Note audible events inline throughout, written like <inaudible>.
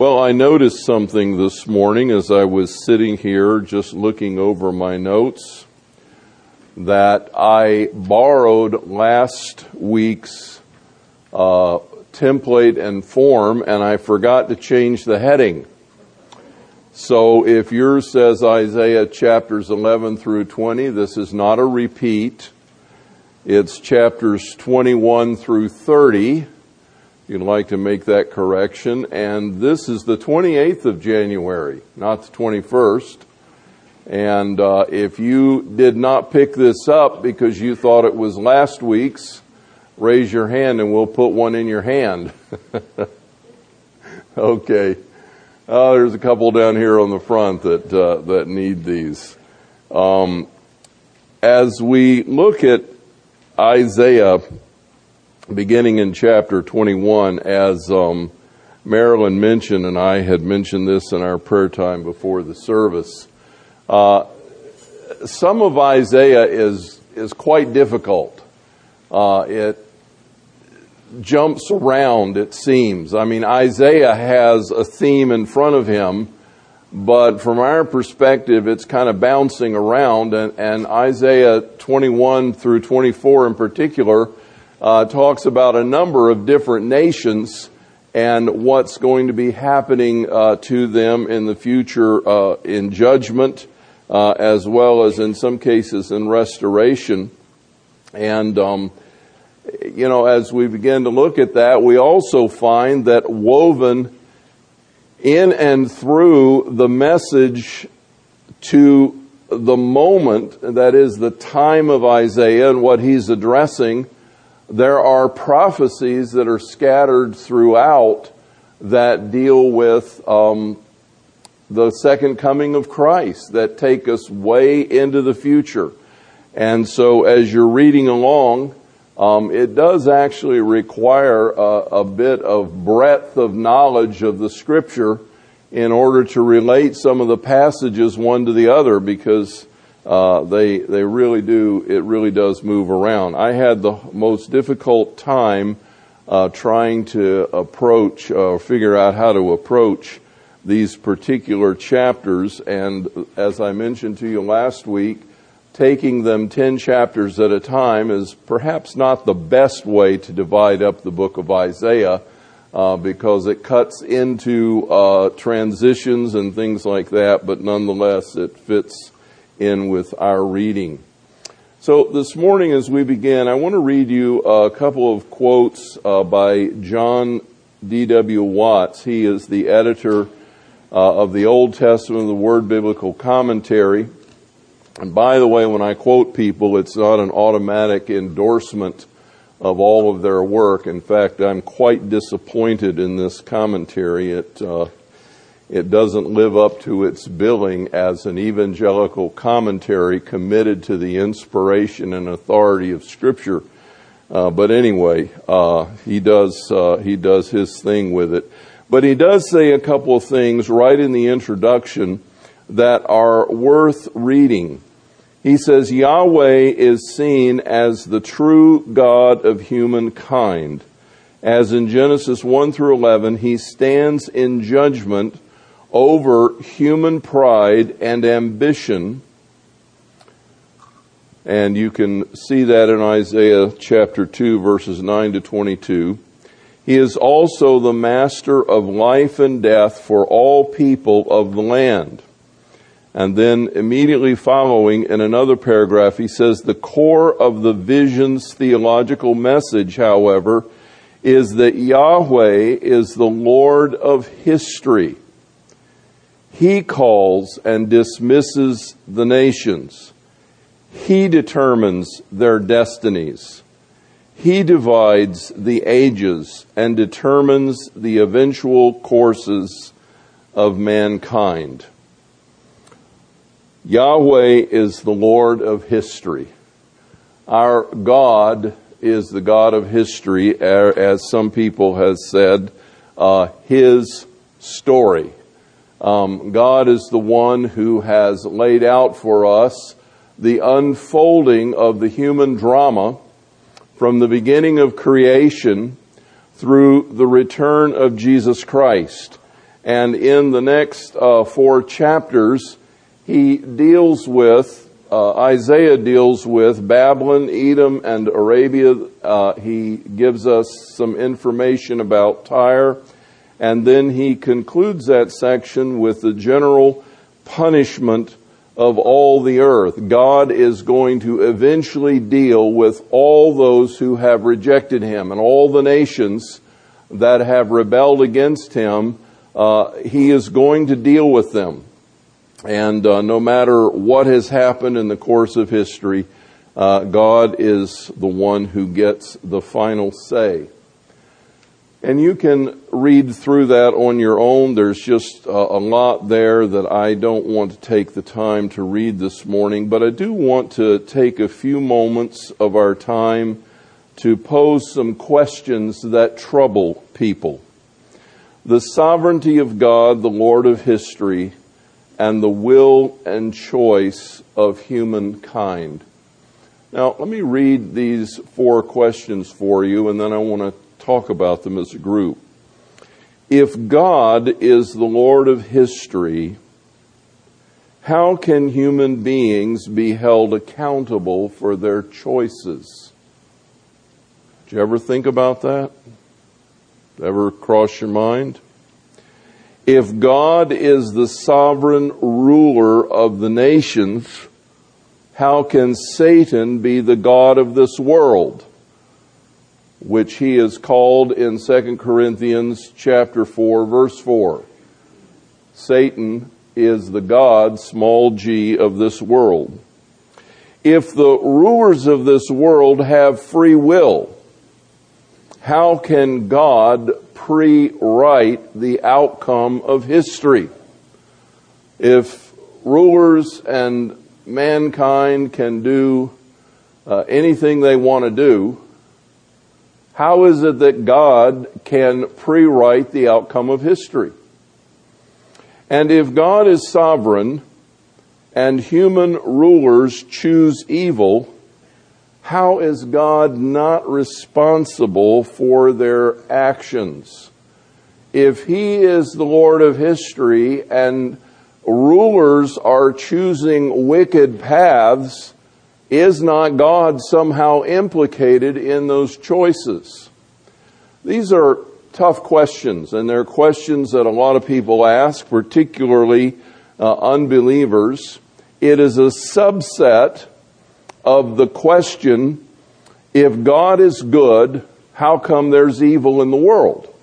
Well, I noticed something this morning as I was sitting here just looking over my notes that I borrowed last week's uh, template and form and I forgot to change the heading. So if yours says Isaiah chapters 11 through 20, this is not a repeat. It's chapters 21 through 30 you'd like to make that correction. And this is the 28th of January, not the 21st. And uh, if you did not pick this up because you thought it was last week's, raise your hand and we'll put one in your hand. <laughs> okay. Uh, there's a couple down here on the front that uh, that need these. Um, as we look at Isaiah beginning in chapter 21, as um, Marilyn mentioned, and I had mentioned this in our prayer time before the service, uh, some of Isaiah is is quite difficult. Uh, it jumps around, it seems. I mean, Isaiah has a theme in front of him, but from our perspective, it's kind of bouncing around, and, and Isaiah 21 through 24 in particular uh, talks about a number of different nations and what's going to be happening uh, to them in the future uh, in judgment, uh, as well as in some cases in restoration. And, um, you know, as we begin to look at that, we also find that woven in and through the message to the moment, that is the time of Isaiah and what he's addressing, there are prophecies that are scattered throughout that deal with um, the second coming of Christ that take us way into the future. And so as you're reading along, um, it does actually require a, a, bit of breadth of knowledge of the scripture in order to relate some of the passages one to the other because uh, they they really do. It really does move around. I had the most difficult time uh, trying to approach or uh, figure out how to approach these particular chapters. And as I mentioned to you last week, taking them ten chapters at a time is perhaps not the best way to divide up the book of Isaiah. Uh, because it cuts into uh, transitions and things like that, but nonetheless it fits in with our reading. So this morning as we begin, I want to read you a couple of quotes uh, by John D.W. Watts. He is the editor uh, of the Old Testament of the Word Biblical Commentary. And by the way, when I quote people, it's not an automatic endorsement of all of their work. In fact, I'm quite disappointed in this commentary. It uh, it doesn't live up to its billing as an evangelical commentary committed to the inspiration and authority of Scripture. Uh, but anyway, uh, he does uh, he does his thing with it. But he does say a couple of things right in the introduction that are worth reading. He says Yahweh is seen as the true God of humankind. As in Genesis 1 through 11, he stands in judgment over human pride and ambition. And you can see that in Isaiah chapter 2, verses 9 to 22. He is also the master of life and death for all people of the land. And then immediately following in another paragraph, he says the core of the vision's theological message, however, is that Yahweh is the Lord of history he calls and dismisses the nations. He determines their destinies. He divides the ages and determines the eventual courses of mankind. Yahweh is the Lord of history. Our God is the God of history, as some people have said, uh, His story. Um, God is the one who has laid out for us the unfolding of the human drama from the beginning of creation through the return of Jesus Christ. And in the next uh, four chapters, he deals with, uh, Isaiah deals with Babylon, Edom, and Arabia. Uh, he gives us some information about Tyre. And then he concludes that section with the general punishment of all the earth. God is going to eventually deal with all those who have rejected him and all the nations that have rebelled against him. Uh, he is going to deal with them. And uh, no matter what has happened in the course of history, uh, God is the one who gets the final say. And you can read through that on your own. There's just a, a, lot there that I don't want to take the time to read this morning, but I do want to take a few moments of our time to pose some questions that trouble people. The sovereignty of God, the Lord of history, and the will and choice of humankind. Now, let me read these four questions for you, and then I want to talk about them as a group. If God is the Lord of history, how can human beings be held accountable for their choices? Did you ever think about that? Ever cross your mind? If God is the sovereign ruler of the nations, how can Satan be the God of this world? Which he is called in 2 Corinthians chapter 4 verse 4. Satan is the God, small g, of this world. If the rulers of this world have free will, how can God pre-write the outcome of history? If rulers and mankind can do uh, anything they want to do, how is it that God can pre-write the outcome of history? And if God is sovereign and human rulers choose evil, how is God not responsible for their actions? If He is the Lord of history and rulers are choosing wicked paths, is not God somehow implicated in those choices? These are tough questions, and they're questions that a lot of people ask, particularly uh, unbelievers. It is a subset of the question if God is good, how come there's evil in the world?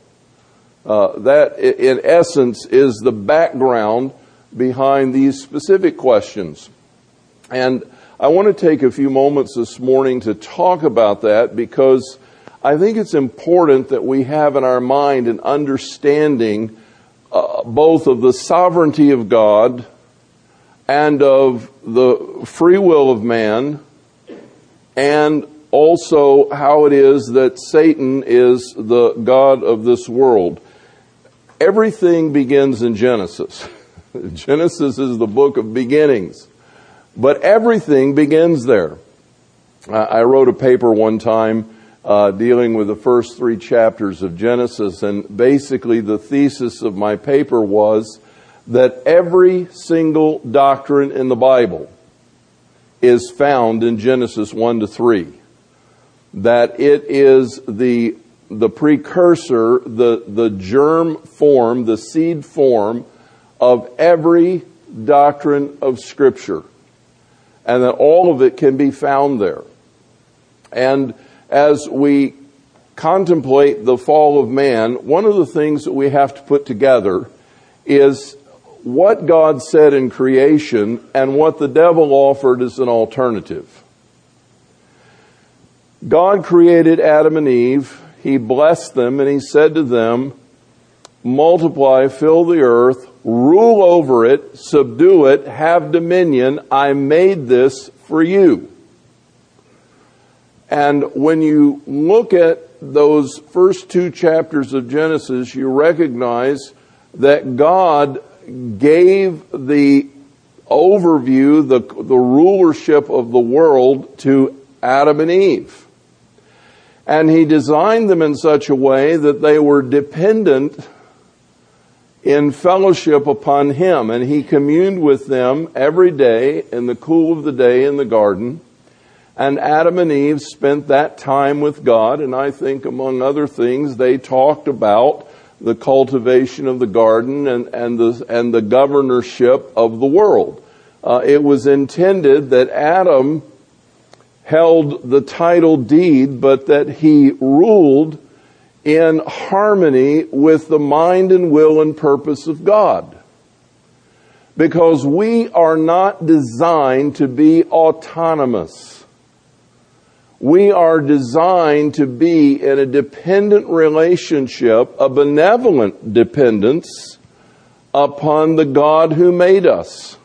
Uh, that, in essence, is the background behind these specific questions. And I want to take a few moments this morning to talk about that because I think it's important that we have in our mind an understanding uh, both of the sovereignty of God and of the free will of man and also how it is that Satan is the God of this world. Everything begins in Genesis. <laughs> Genesis is the book of beginnings. But everything begins there. I wrote a paper one time uh, dealing with the first three chapters of Genesis, and basically the thesis of my paper was that every single doctrine in the Bible is found in Genesis 1 to 3. That it is the, the precursor, the, the germ form, the seed form of every doctrine of Scripture and that all of it can be found there. And as we contemplate the fall of man, one of the things that we have to put together is what God said in creation and what the devil offered as an alternative. God created Adam and Eve. He blessed them and he said to them, multiply, fill the earth, rule over it, subdue it, have dominion. I made this for you. And when you look at those first two chapters of Genesis, you recognize that God gave the overview, the, the rulership of the world to Adam and Eve. And he designed them in such a way that they were dependent in fellowship upon him. And he communed with them every day in the cool of the day in the garden. And Adam and Eve spent that time with God. And I think among other things, they talked about the cultivation of the garden and, and the, and the governorship of the world. Uh, it was intended that Adam held the title deed, but that he ruled in harmony with the mind and will and purpose of God. Because we are not designed to be autonomous. We are designed to be in a dependent relationship, a benevolent dependence upon the God who made us.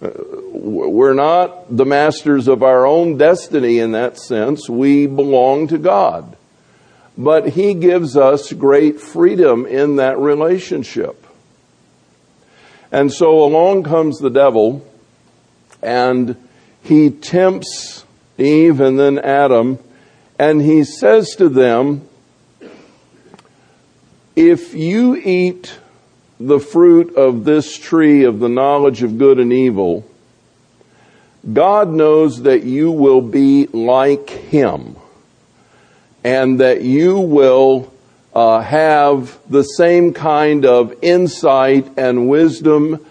We're not the masters of our own destiny in that sense. We belong to God. But He gives us great freedom in that relationship. And so along comes the devil and he tempts Eve and then Adam and he says to them, if you eat the fruit of this tree of the knowledge of good and evil, God knows that you will be like Him and that you will uh, have the same kind of insight and wisdom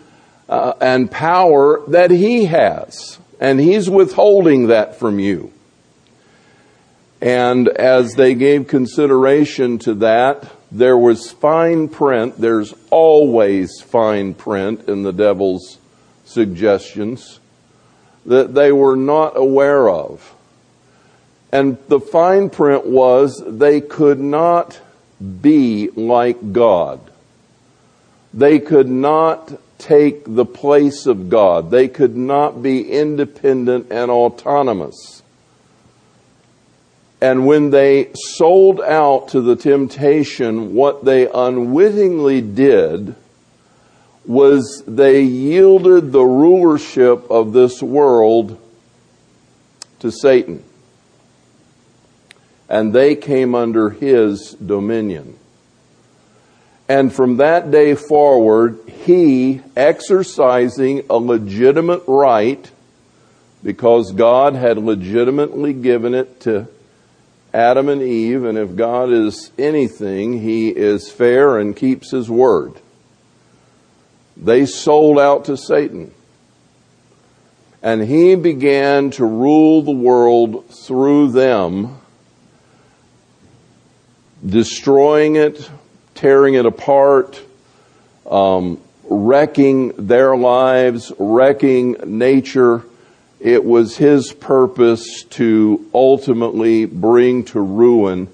uh, and power that He has. And He's withholding that from you. And as they gave consideration to that, there was fine print. There's always fine print in the devil's suggestions that they were not aware of. And the fine print was they could not be like God. They could not take the place of God. They could not be independent and autonomous. And when they sold out to the temptation, what they unwittingly did was they yielded the rulership of this world to Satan. And they came under his dominion. And from that day forward, he, exercising a legitimate right, because God had legitimately given it to Adam and Eve, and if God is anything, He is fair and keeps His word. They sold out to Satan. And he began to rule the world through them, destroying it, tearing it apart, um, wrecking their lives, wrecking nature, it was his purpose to ultimately bring to ruin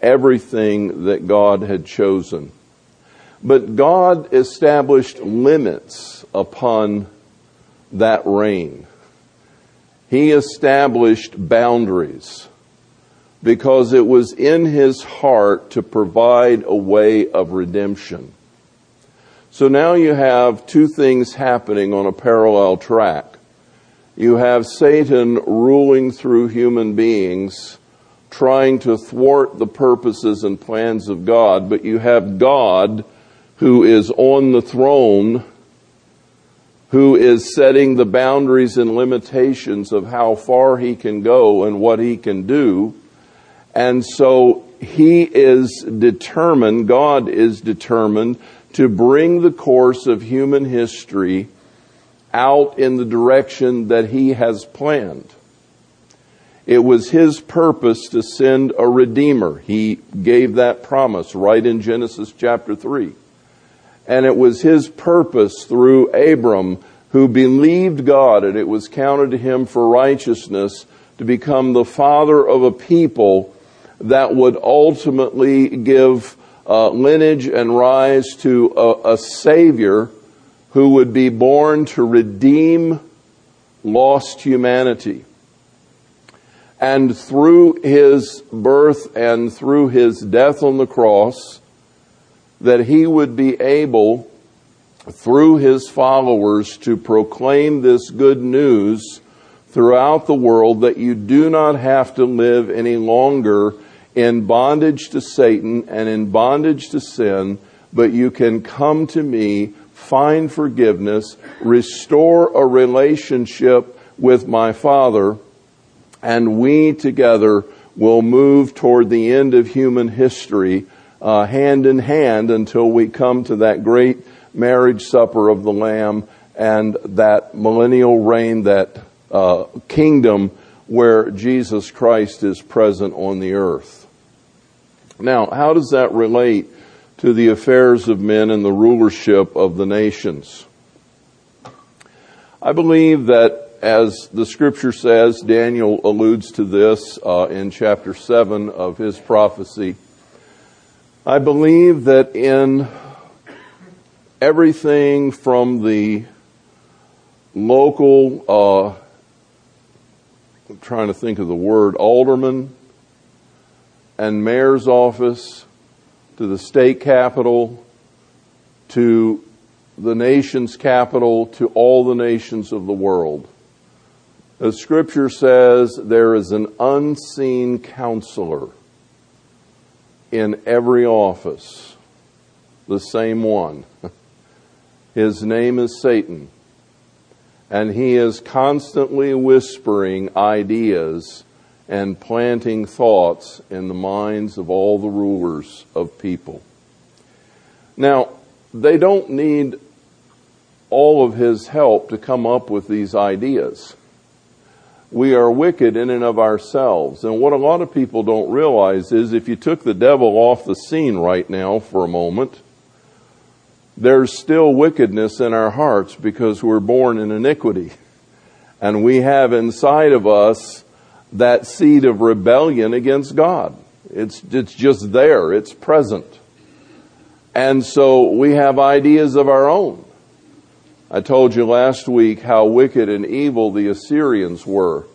everything that God had chosen. But God established limits upon that reign. He established boundaries because it was in his heart to provide a way of redemption. So now you have two things happening on a parallel track. You have Satan ruling through human beings, trying to thwart the purposes and plans of God, but you have God who is on the throne, who is setting the boundaries and limitations of how far he can go and what he can do. And so he is determined, God is determined to bring the course of human history out in the direction that he has planned. It was his purpose to send a redeemer. He gave that promise right in Genesis chapter 3. And it was his purpose through Abram who believed God and it was counted to him for righteousness to become the father of a people that would ultimately give uh, lineage and rise to a, a savior who would be born to redeem lost humanity. And through his birth and through his death on the cross, that he would be able, through his followers, to proclaim this good news throughout the world that you do not have to live any longer in bondage to Satan and in bondage to sin, but you can come to me, find forgiveness, restore a relationship with my Father, and we together will move toward the end of human history uh, hand in hand until we come to that great marriage supper of the Lamb and that millennial reign, that uh, kingdom where Jesus Christ is present on the earth. Now, how does that relate to the affairs of men and the rulership of the nations? I believe that as the scripture says, Daniel alludes to this uh, in chapter 7 of his prophecy. I believe that in everything from the local, uh, I'm trying to think of the word, alderman and mayor's office to the state capital to the nation's capital to all the nations of the world. As scripture says there is an unseen counselor in every office, the same one. <laughs> His name is Satan. And he is constantly whispering ideas and planting thoughts in the minds of all the rulers of people. Now, they don't need all of his help to come up with these ideas. We are wicked in and of ourselves. And what a lot of people don't realize is if you took the devil off the scene right now for a moment, there's still wickedness in our hearts because we're born in iniquity. And we have inside of us that seed of rebellion against God. It's, it's just there. It's present. And so we have ideas of our own. I told you last week how wicked and evil the Assyrians were.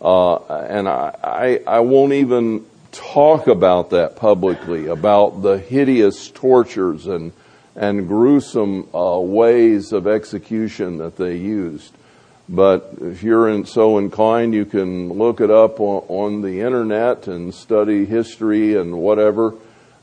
Uh, and I, I, I won't even talk about that publicly, about the hideous tortures and and gruesome uh, ways of execution that they used. But if you're in, so inclined, you can look it up on, on the internet and study history and whatever.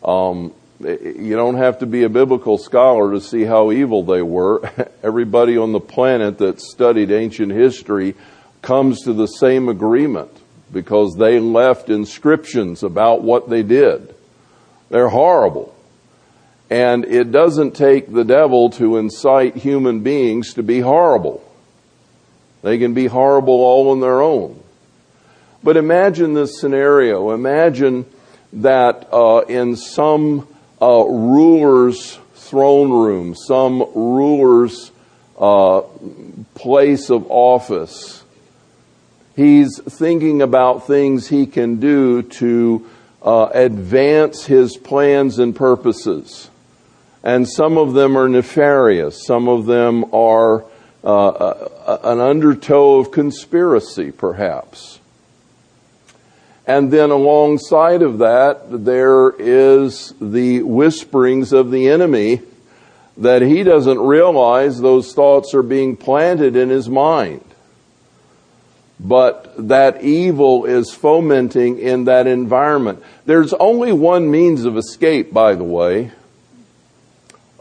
Um, you don't have to be a biblical scholar to see how evil they were. <laughs> Everybody on the planet that studied ancient history comes to the same agreement because they left inscriptions about what they did. They're horrible. And it doesn't take the devil to incite human beings to be horrible. They can be horrible all on their own. But imagine this scenario. Imagine that uh, in some uh, ruler's throne room, some ruler's uh, place of office, he's thinking about things he can do to uh, advance his plans and purposes and some of them are nefarious. Some of them are uh, an undertow of conspiracy, perhaps. And then alongside of that, there is the whisperings of the enemy that he doesn't realize those thoughts are being planted in his mind. But that evil is fomenting in that environment. There's only one means of escape, by the way,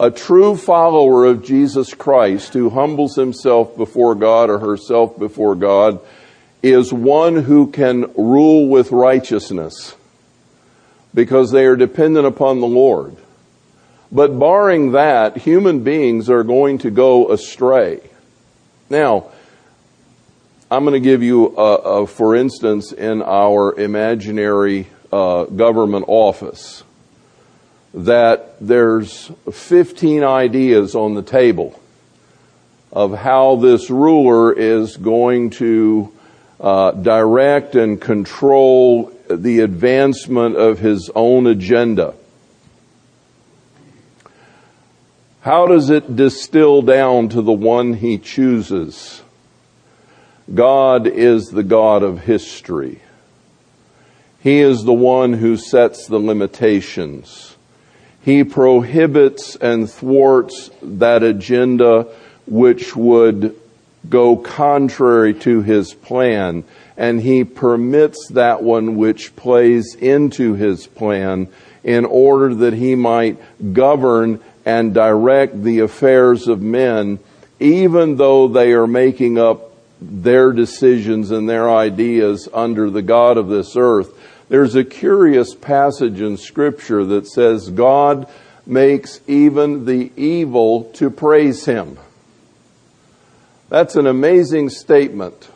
a true follower of Jesus Christ who humbles himself before God or herself before God is one who can rule with righteousness because they are dependent upon the Lord. But barring that, human beings are going to go astray. Now, I'm going to give you, a, a, for instance, in our imaginary uh, government office that there's 15 ideas on the table of how this ruler is going to uh, direct and control the advancement of his own agenda. How does it distill down to the one he chooses? God is the God of history. He is the one who sets the limitations. He prohibits and thwarts that agenda which would go contrary to his plan, and he permits that one which plays into his plan in order that he might govern and direct the affairs of men, even though they are making up their decisions and their ideas under the God of this earth. There's a curious passage in scripture that says God makes even the evil to praise him. That's an amazing statement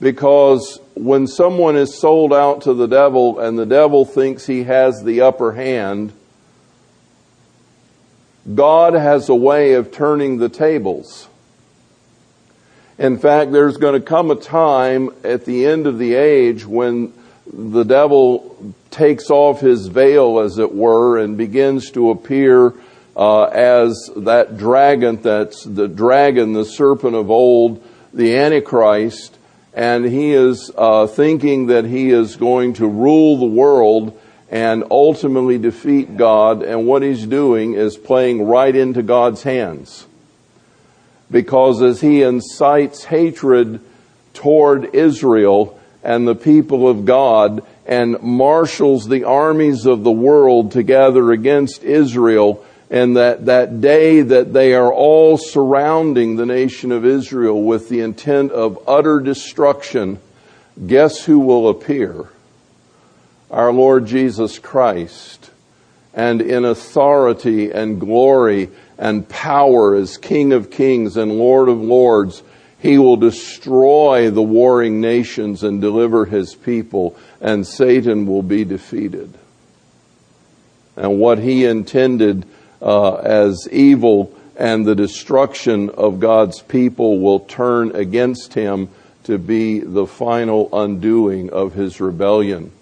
because when someone is sold out to the devil and the devil thinks he has the upper hand, God has a way of turning the tables. In fact, there's going to come a time at the end of the age when the devil takes off his veil, as it were, and begins to appear uh, as that dragon that's the dragon, the serpent of old, the Antichrist, and he is uh, thinking that he is going to rule the world and ultimately defeat God, and what he's doing is playing right into God's hands. Because as he incites hatred toward Israel and the people of God and marshals the armies of the world to gather against Israel, and that, that day that they are all surrounding the nation of Israel with the intent of utter destruction, guess who will appear? Our Lord Jesus Christ. And in authority and glory and power as King of kings and Lord of lords, he will destroy the warring nations and deliver his people, and Satan will be defeated. And what he intended uh, as evil and the destruction of God's people will turn against him to be the final undoing of his rebellion.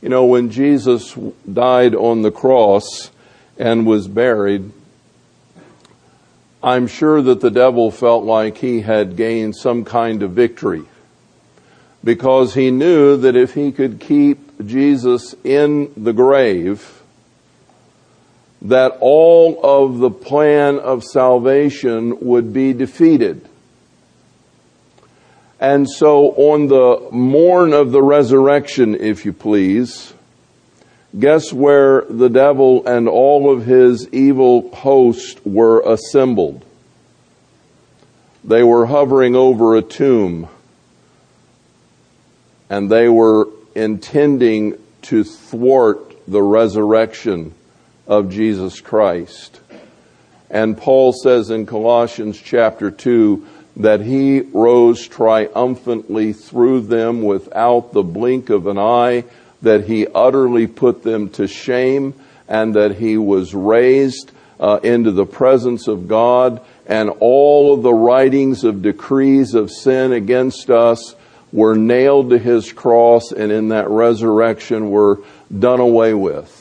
You know, when Jesus died on the cross and was buried, I'm sure that the devil felt like he had gained some kind of victory because he knew that if he could keep Jesus in the grave, that all of the plan of salvation would be defeated. And so on the morn of the resurrection, if you please, guess where the devil and all of his evil host were assembled? They were hovering over a tomb and they were intending to thwart the resurrection of Jesus Christ. And Paul says in Colossians chapter 2 that he rose triumphantly through them without the blink of an eye, that he utterly put them to shame, and that he was raised uh, into the presence of God, and all of the writings of decrees of sin against us were nailed to his cross, and in that resurrection were done away with.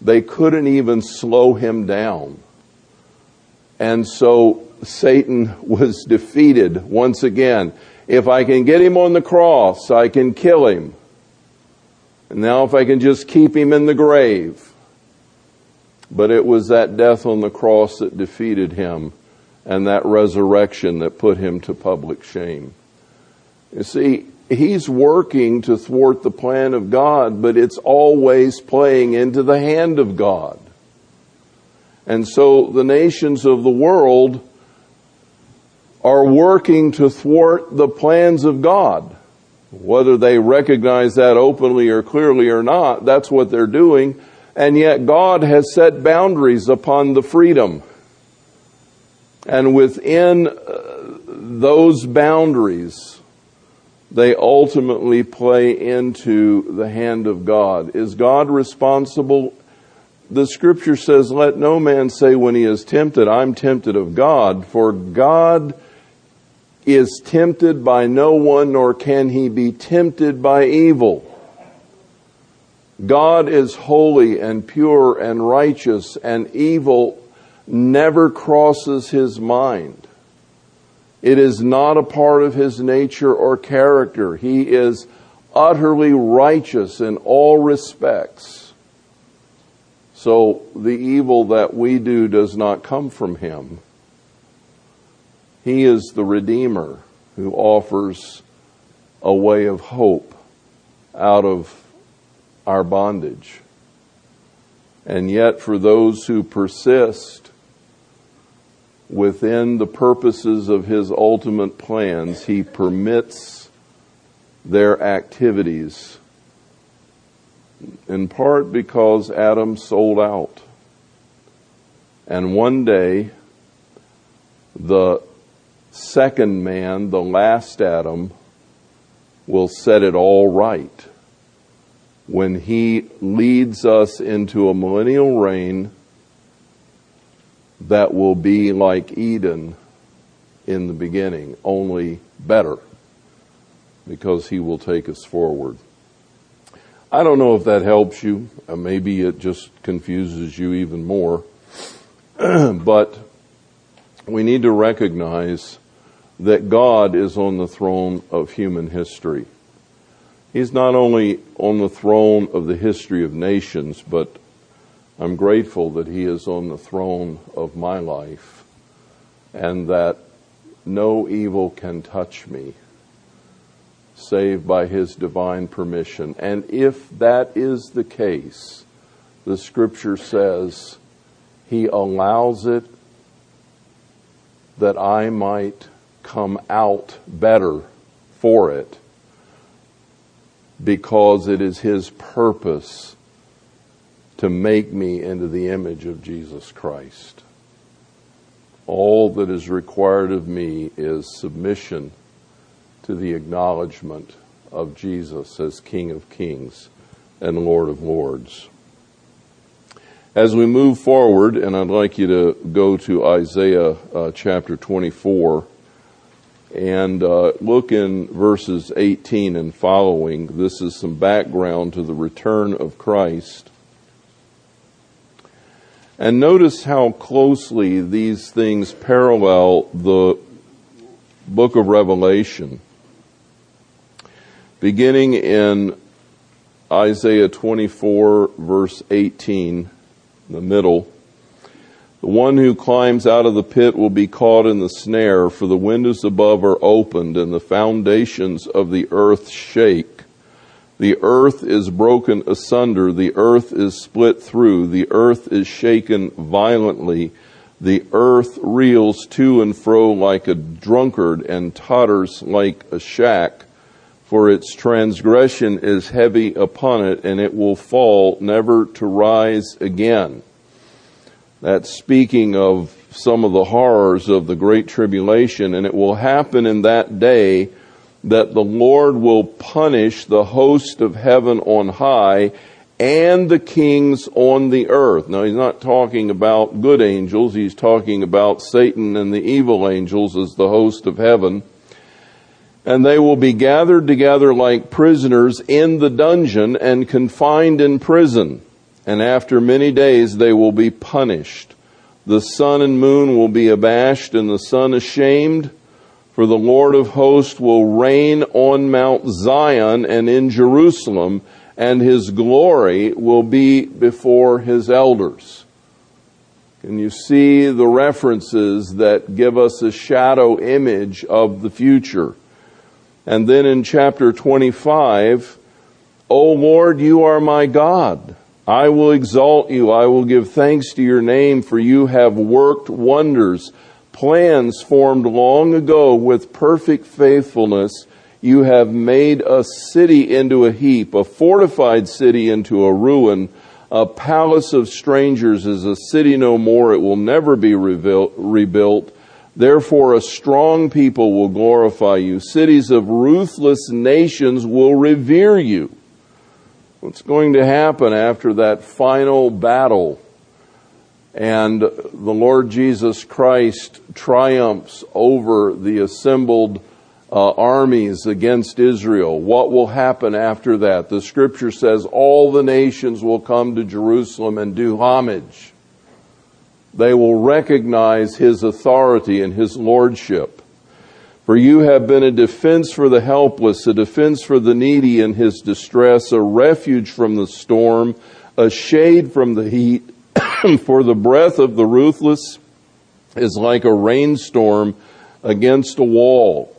They couldn't even slow him down. And so Satan <laughs> was defeated once again. If I can get him on the cross, I can kill him. And now if I can just keep him in the grave. But it was that death on the cross that defeated him and that resurrection that put him to public shame. You see, he's working to thwart the plan of God, but it's always playing into the hand of God. And so the nations of the world are working to thwart the plans of God. Whether they recognize that openly or clearly or not, that's what they're doing. And yet God has set boundaries upon the freedom. And within uh, those boundaries, they ultimately play into the hand of God. Is God responsible? The scripture says, let no man say when he is tempted, I'm tempted of God, for God is tempted by no one, nor can he be tempted by evil. God is holy and pure and righteous, and evil never crosses his mind. It is not a part of his nature or character. He is utterly righteous in all respects. So the evil that we do does not come from him. He is the Redeemer who offers a way of hope out of our bondage. And yet, for those who persist within the purposes of His ultimate plans, He permits their activities in part because Adam sold out. And one day, the second man, the last Adam, will set it all right when he leads us into a millennial reign that will be like Eden in the beginning, only better, because he will take us forward. I don't know if that helps you. Uh, maybe it just confuses you even more. <clears throat> but we need to recognize that God is on the throne of human history. He's not only on the throne of the history of nations, but I'm grateful that He is on the throne of my life and that no evil can touch me save by His divine permission. And if that is the case, the scripture says He allows it that I might come out better for it because it is His purpose to make me into the image of Jesus Christ. All that is required of me is submission to the acknowledgement of Jesus as King of Kings and Lord of Lords. As we move forward, and I'd like you to go to Isaiah uh, chapter 24 and uh, look in verses 18 and following. This is some background to the return of Christ. And notice how closely these things parallel the book of Revelation. Beginning in Isaiah 24 verse 18, the middle, the one who climbs out of the pit will be caught in the snare, for the windows above are opened and the foundations of the earth shake. The earth is broken asunder, the earth is split through, the earth is shaken violently, the earth reels to and fro like a drunkard and totters like a shack, for its transgression is heavy upon it, and it will fall never to rise again. That's speaking of some of the horrors of the Great Tribulation, and it will happen in that day that the Lord will punish the host of heaven on high and the kings on the earth. Now, he's not talking about good angels, he's talking about Satan and the evil angels as the host of heaven. And they will be gathered together like prisoners in the dungeon and confined in prison and after many days they will be punished. The sun and moon will be abashed and the sun ashamed, for the Lord of hosts will reign on Mount Zion and in Jerusalem, and his glory will be before his elders. Can you see the references that give us a shadow image of the future? And then in chapter 25, O Lord, you are my God. I will exalt you. I will give thanks to your name for you have worked wonders. Plans formed long ago with perfect faithfulness. You have made a city into a heap, a fortified city into a ruin. A palace of strangers is a city no more. It will never be rebuilt. Therefore, a strong people will glorify you. Cities of ruthless nations will revere you. What's going to happen after that final battle and the Lord Jesus Christ triumphs over the assembled uh, armies against Israel? What will happen after that? The scripture says all the nations will come to Jerusalem and do homage. They will recognize his authority and his lordship. For you have been a defense for the helpless, a defense for the needy in his distress, a refuge from the storm, a shade from the heat. <clears throat> for the breath of the ruthless is like a rainstorm against a wall.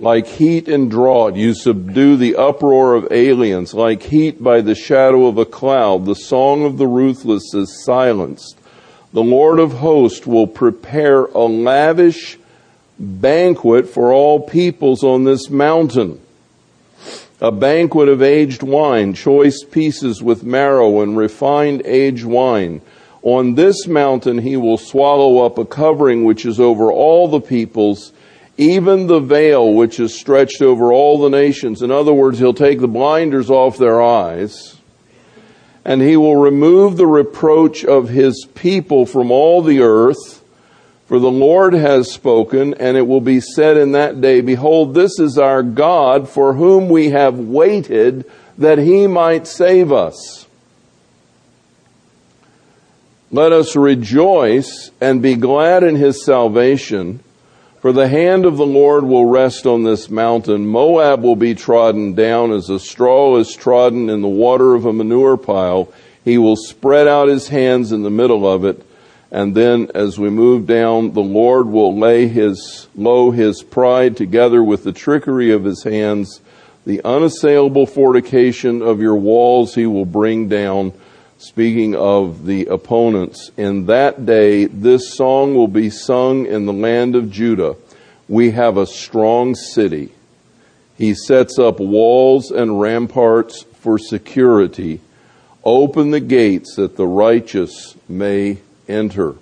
Like heat and drought, you subdue the uproar of aliens. Like heat by the shadow of a cloud, the song of the ruthless is silenced. The Lord of hosts will prepare a lavish banquet for all peoples on this mountain. A banquet of aged wine, choice pieces with marrow and refined aged wine. On this mountain he will swallow up a covering which is over all the peoples even the veil which is stretched over all the nations. In other words, he'll take the blinders off their eyes and he will remove the reproach of his people from all the earth. For the Lord has spoken, and it will be said in that day, Behold, this is our God for whom we have waited that he might save us. Let us rejoice and be glad in his salvation. For the hand of the Lord will rest on this mountain. Moab will be trodden down as a straw is trodden in the water of a manure pile. He will spread out his hands in the middle of it. And then as we move down, the Lord will lay his, low his pride together with the trickery of his hands. The unassailable fortification of your walls he will bring down speaking of the opponents, in that day this song will be sung in the land of Judah. We have a strong city. He sets up walls and ramparts for security. Open the gates that the righteous may enter.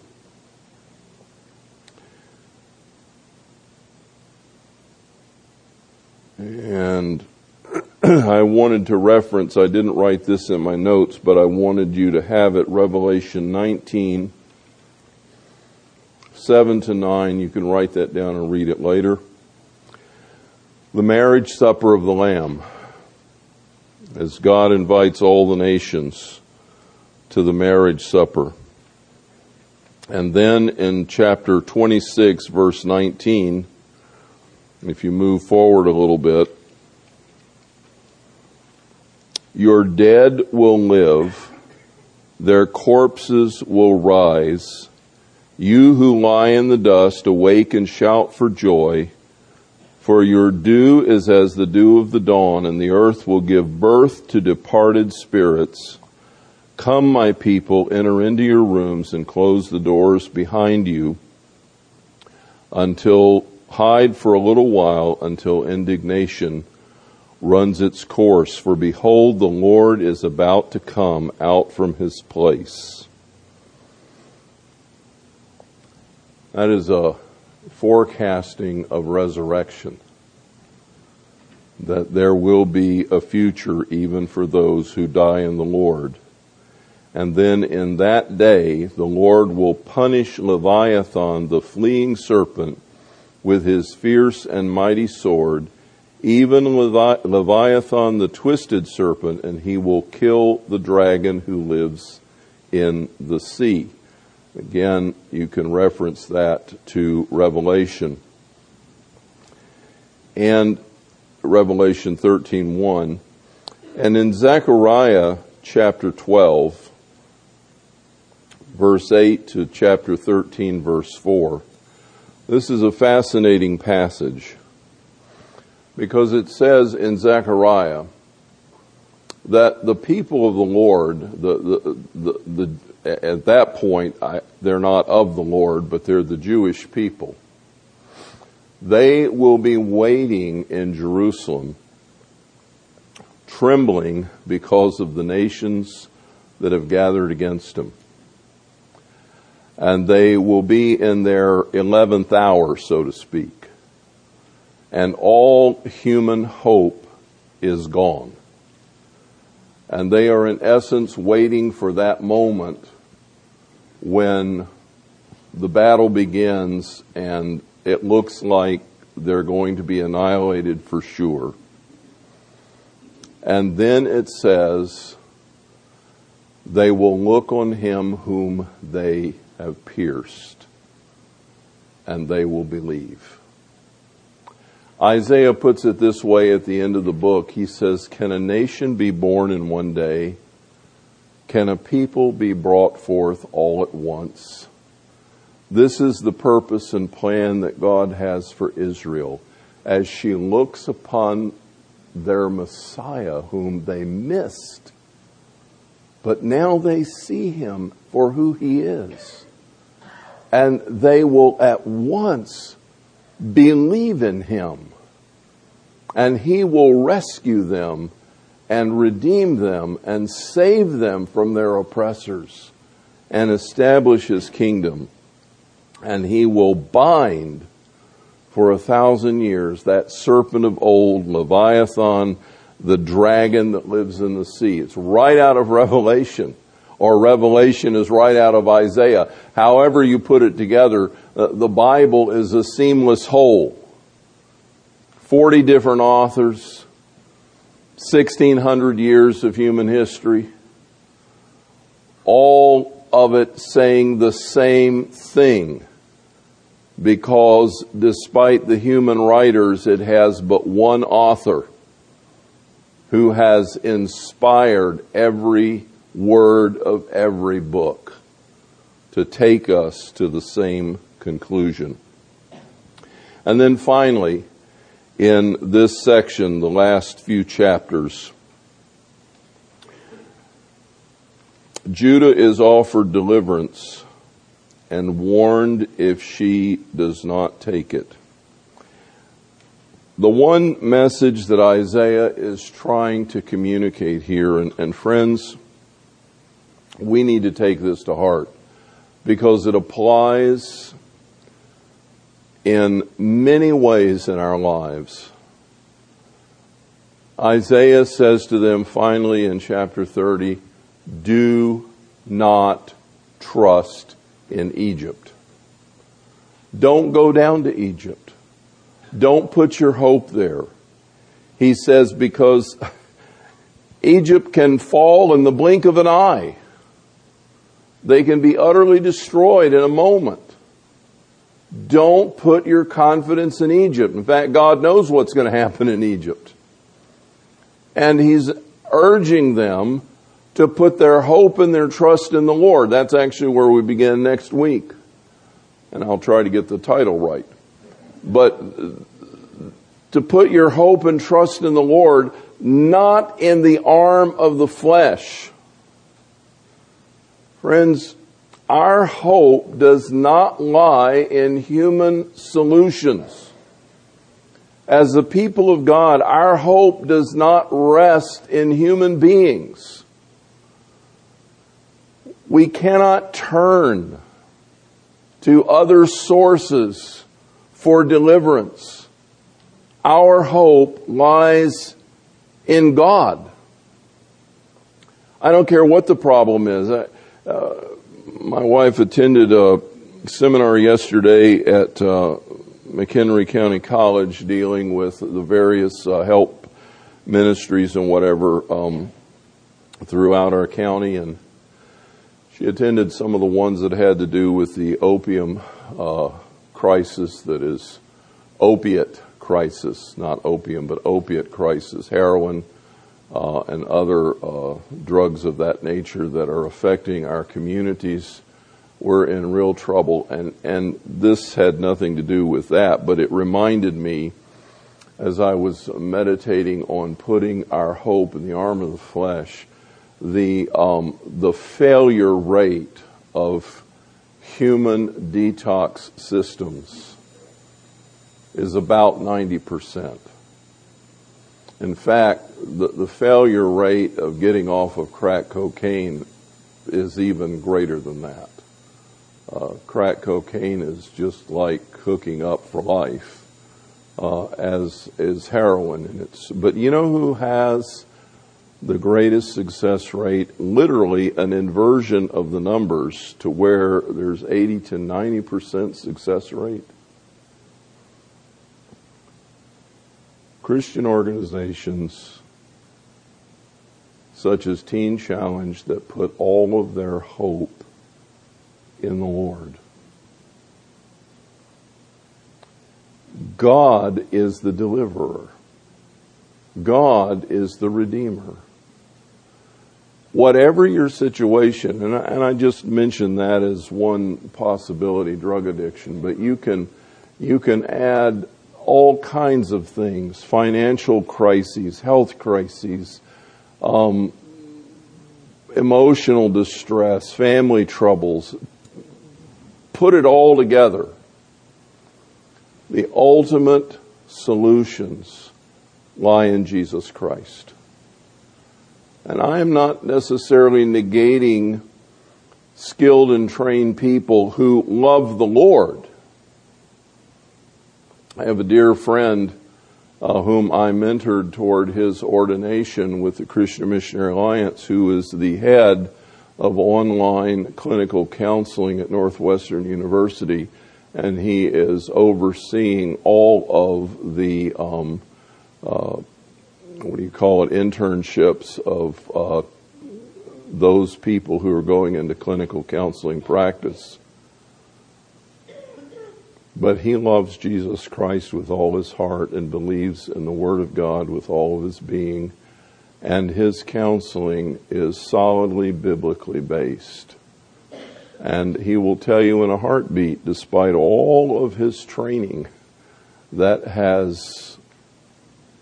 And <clears throat> I wanted to reference, I didn't write this in my notes, but I wanted you to have it, Revelation 19, 7 to 9. You can write that down and read it later. The marriage supper of the Lamb, as God invites all the nations to the marriage supper. And then in chapter 26, verse 19, if you move forward a little bit, your dead will live, their corpses will rise. You who lie in the dust, awake and shout for joy. For your dew is as the dew of the dawn, and the earth will give birth to departed spirits. Come, my people, enter into your rooms and close the doors behind you until hide for a little while until indignation runs its course, for behold, the Lord is about to come out from his place. That is a forecasting of resurrection. That there will be a future even for those who die in the Lord. And then in that day, the Lord will punish Leviathan, the fleeing serpent, with his fierce and mighty sword even Leviathan the twisted serpent, and he will kill the dragon who lives in the sea. Again, you can reference that to Revelation. And Revelation 13:1. And in Zechariah chapter 12 verse 8 to chapter 13 verse 4. This is a fascinating passage because it says in Zechariah that the people of the Lord, the, the, the, the at that point, I, they're not of the Lord, but they're the Jewish people. They will be waiting in Jerusalem, trembling because of the nations that have gathered against them. And they will be in their 11th hour, so to speak and all human hope is gone. And they are in essence waiting for that moment when the battle begins and it looks like they're going to be annihilated for sure. And then it says, they will look on him whom they have pierced, and they will believe. Isaiah puts it this way at the end of the book. He says, Can a nation be born in one day? Can a people be brought forth all at once? This is the purpose and plan that God has for Israel. as she looks upon their Messiah whom they missed. But now they see him for who he is. And they will at once believe in him. And he will rescue them and redeem them and save them from their oppressors and establish his kingdom. And he will bind for a thousand years that serpent of old, Leviathan, the dragon that lives in the sea. It's right out of Revelation. Or Revelation is right out of Isaiah. However you put it together, uh, the Bible is a seamless whole. 40 different authors, 1600 years of human history, all of it saying the same thing because despite the human writers, it has but one author who has inspired every word of every book to take us to the same conclusion. And then finally, in this section, the last few chapters, Judah is offered deliverance and warned if she does not take it. The one message that Isaiah is trying to communicate here, and, and friends, we need to take this to heart because it applies in many ways in our lives. Isaiah says to them finally in chapter 30, do not trust in Egypt. Don't go down to Egypt. Don't put your hope there. He says because Egypt can fall in the blink of an eye. They can be utterly destroyed in a moment. Don't put your confidence in Egypt. In fact, God knows what's going to happen in Egypt. And He's urging them to put their hope and their trust in the Lord. That's actually where we begin next week. And I'll try to get the title right. But to put your hope and trust in the Lord, not in the arm of the flesh. Friends, our hope does not lie in human solutions. As the people of God, our hope does not rest in human beings. We cannot turn to other sources for deliverance. Our hope lies in God. I don't care what the problem is. I, uh, my wife attended a seminar yesterday at uh, McHenry County College dealing with the various uh, help ministries and whatever um, throughout our county and she attended some of the ones that had to do with the opium uh, crisis that is opiate crisis, not opium, but opiate crisis, heroin, uh, and other uh, drugs of that nature that are affecting our communities. We're in real trouble, and, and this had nothing to do with that, but it reminded me as I was meditating on putting our hope in the arm of the flesh the um, the failure rate of human detox systems is about 90%. In fact, the, the failure rate of getting off of crack cocaine is even greater than that. Uh, crack cocaine is just like hooking up for life, uh, as is heroin. And it's, but you know who has the greatest success rate, literally an inversion of the numbers to where there's 80 to 90% success rate. Christian organizations such as Teen Challenge that put all of their hope in the Lord. God is the deliverer. God is the redeemer whatever your situation, and I, and I just mentioned that as one possibility, drug addiction, but you can, you can add all kinds of things financial crises, health crises, um, emotional distress, family troubles. Put it all together. The ultimate solutions lie in Jesus Christ. And I am not necessarily negating skilled and trained people who love the Lord. I have a dear friend uh, whom I mentored toward his ordination with the Christian Missionary Alliance, who is the head of online clinical counseling at Northwestern University, and he is overseeing all of the um, uh, what do you call it internships of uh, those people who are going into clinical counseling practice. But he loves Jesus Christ with all his heart and believes in the Word of God with all of his being. And his counseling is solidly biblically based. And he will tell you in a heartbeat, despite all of his training that has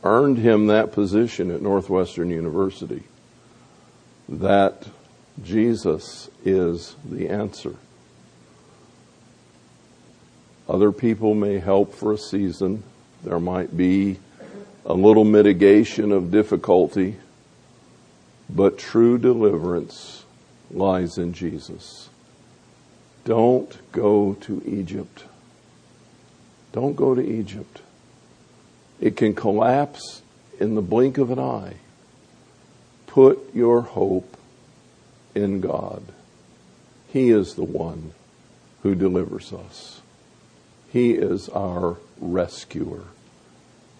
earned him that position at Northwestern University, that Jesus is the answer. Other people may help for a season. There might be a little mitigation of difficulty, but true deliverance lies in Jesus. Don't go to Egypt. Don't go to Egypt. It can collapse in the blink of an eye. Put your hope in God. He is the one who delivers us. He is our rescuer.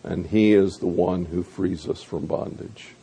And He is the one who frees us from bondage.